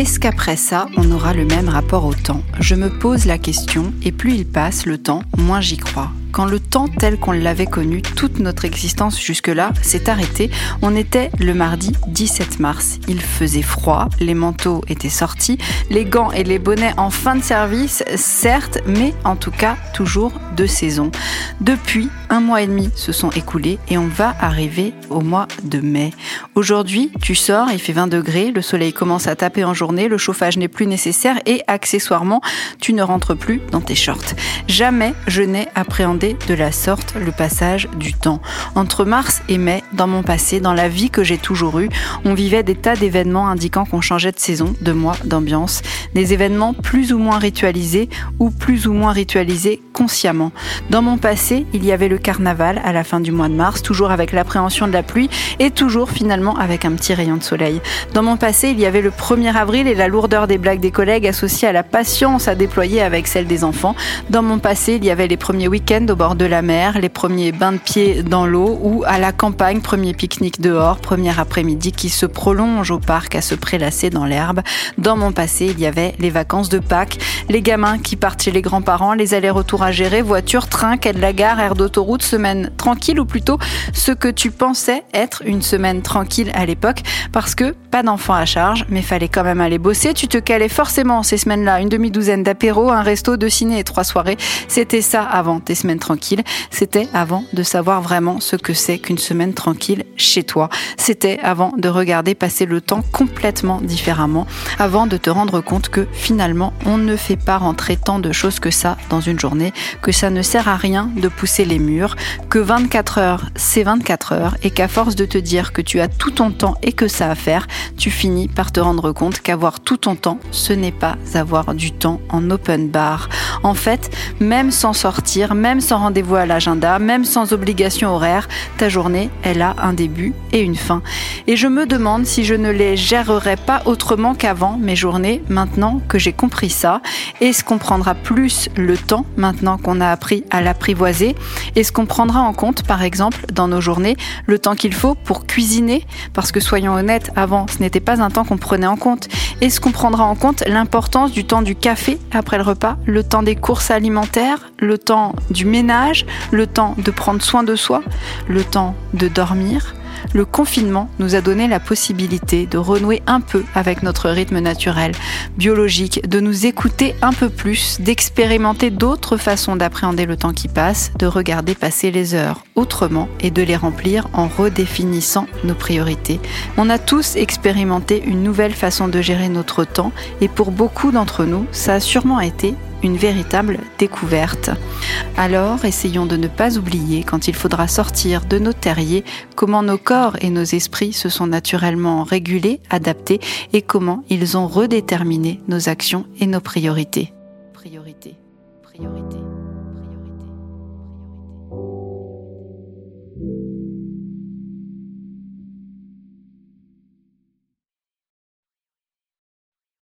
Est-ce qu'après ça, on aura le même rapport au temps? Je me pose la question, et plus il passe, le temps, moins j'y crois. Quand le temps tel qu'on l'avait connu, toute notre existence jusque-là, s'est arrêté, on était le mardi 17 mars. Il faisait froid, les manteaux étaient sortis, les gants et les bonnets en fin de service, certes, mais en tout cas toujours de saison. Depuis, un mois et demi se sont écoulés et on va arriver au mois de mai. Aujourd'hui, tu sors, il fait 20 degrés, le soleil commence à taper en journée, le chauffage n'est plus nécessaire et accessoirement, tu ne rentres plus dans tes shorts. Jamais je n'ai appréhendé de la sorte le passage du temps. Entre mars et mai, dans mon passé, dans la vie que j'ai toujours eue, on vivait des tas d'événements indiquant qu'on changeait de saison, de mois, d'ambiance. Des événements plus ou moins ritualisés ou plus ou moins ritualisés consciemment. Dans mon passé, il y avait le carnaval à la fin du mois de mars, toujours avec l'appréhension de la pluie et toujours finalement avec un petit rayon de soleil. Dans mon passé, il y avait le 1er avril et la lourdeur des blagues des collègues associée à la patience à déployer avec celle des enfants. Dans mon passé, il y avait les premiers week-ends au bord de la mer, les premiers bains de pied dans l'eau ou à la campagne, premier pique-nique dehors, premier après-midi qui se prolonge au parc à se prélasser dans l'herbe. Dans mon passé, il y avait les vacances de Pâques, les gamins qui partent chez les grands-parents, les allers-retours à gérer, voiture, train, quai de la gare, air d'autoroute, semaine tranquille ou plutôt ce que tu pensais être une semaine tranquille à l'époque parce que pas d'enfants à charge, mais fallait quand même aller bosser. Tu te calais forcément ces semaines-là une demi-douzaine d'apéros, un resto, deux ciné et trois soirées. C'était ça avant tes semaines tranquille. C'était avant de savoir vraiment ce que c'est qu'une semaine tranquille chez toi. C'était avant de regarder passer le temps complètement différemment, avant de te rendre compte que finalement on ne fait pas rentrer tant de choses que ça dans une journée, que ça ne sert à rien de pousser les murs, que 24 heures c'est 24 heures et qu'à force de te dire que tu as tout ton temps et que ça à faire, tu finis par te rendre compte qu'avoir tout ton temps, ce n'est pas avoir du temps en open bar. En fait, même sans sortir, même sans rendez-vous à l'agenda, même sans obligation horaire, ta journée, elle a un début et une fin. Et je me demande si je ne les gérerais pas autrement qu'avant mes journées, maintenant que j'ai compris ça. Est-ce qu'on prendra plus le temps maintenant qu'on a appris à l'apprivoiser? Est-ce qu'on prendra en compte, par exemple, dans nos journées, le temps qu'il faut pour cuisiner? Parce que soyons honnêtes, avant, ce n'était pas un temps qu'on prenait en compte. Est-ce qu'on prendra en compte l'importance du temps du café après le repas, le temps des courses alimentaires, le temps du ménage, le temps de prendre soin de soi, le temps de dormir. Le confinement nous a donné la possibilité de renouer un peu avec notre rythme naturel, biologique, de nous écouter un peu plus, d'expérimenter d'autres façons d'appréhender le temps qui passe, de regarder passer les heures autrement et de les remplir en redéfinissant nos priorités. On a tous expérimenté une nouvelle façon de gérer notre temps et pour beaucoup d'entre nous, ça a sûrement été une véritable découverte. Alors, essayons de ne pas oublier, quand il faudra sortir de nos terriers, comment nos corps et nos esprits se sont naturellement régulés, adaptés et comment ils ont redéterminé nos actions et nos priorités. Priorité, priorité.